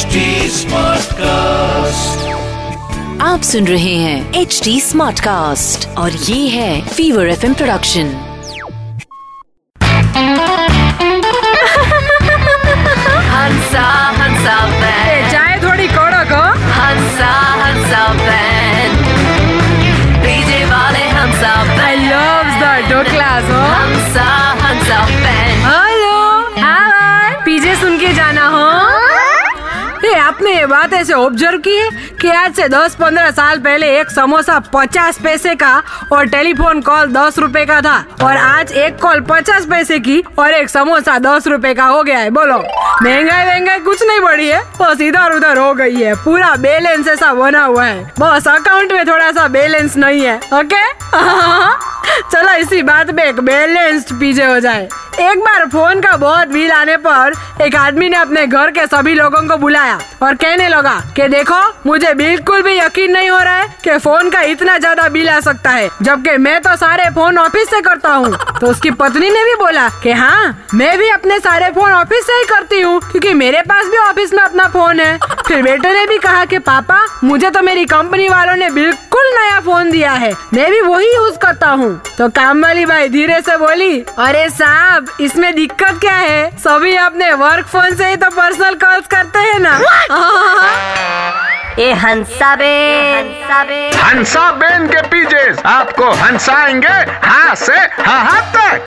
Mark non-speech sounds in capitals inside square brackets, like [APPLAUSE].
HD Smartcast. आप सुन रहे हैं एच डी स्मार्ट कास्ट और ये है फीवर एफ़ इम प्रोडक्शन हंसा हंसा बैंड चाय थोड़ी कड़क हो हंसा हंसा बैंड डीजे वाले हंसा आई लव द हो हंसा हंसा हेलो हाय पीछे सुन के जाना ये बात ऐसे ऑब्ज़र्व की है कि आज से 10-15 साल पहले एक समोसा 50 पैसे का और टेलीफोन कॉल 10 रुपए का था। और आज एक कॉल 50 पैसे की और एक समोसा 10 रुपए का हो गया है। बोलो, महँगाई महँगाई कुछ नहीं बढ़ी है, बस इधर उधर हो गई है। पूरा बैलेंस ऐसा बना हुआ है। बस अकाउंट में थोड़ा सा बैलेंस नहीं है ओके [LAUGHS] चलो इसी बात में एक बैलेंस्ड पीछे हो जाए। एक बार फ़ोन का बहुत बिल आने पर एक आदमी ने अपने घर के सभी लोगों को बुलाया और कहने लगा कि देखो, मुझे बिल्कुल भी यकीन नहीं हो रहा है कि फ़ोन का इतना ज़्यादा बिल आ सकता है, जबकि मैं तो सारे फ़ोन ऑफ़िस से करता हूँ। तो उसकी पत्नी ने भी बोला कि हाँ मैं भी अपने सारे फ़ोन ऑफ़िस से ही करती हूँ, क्योंकि मेरे पास भी ऑफ़िस में अपना फ़ोन है। फिर बेटे ने भी कहा कि पापा मुझे तो मेरी कंपनी वालों ने बिल्कुल नया फ़ोन दिया है। मैं भी वही यूज़ करता हूँ। तो काम वाली भाई धीरे से बोली अरे साहब इसमें दिक्कत क्या है? सभी अपने वर्क फ़ोन से ही तो पर्सनल कॉल्स करते हैं ना। [LAUGHS] ए हंसा बे हंसा बेन के पीछे आपको हंसाएँगे हाँ से हाँ तक।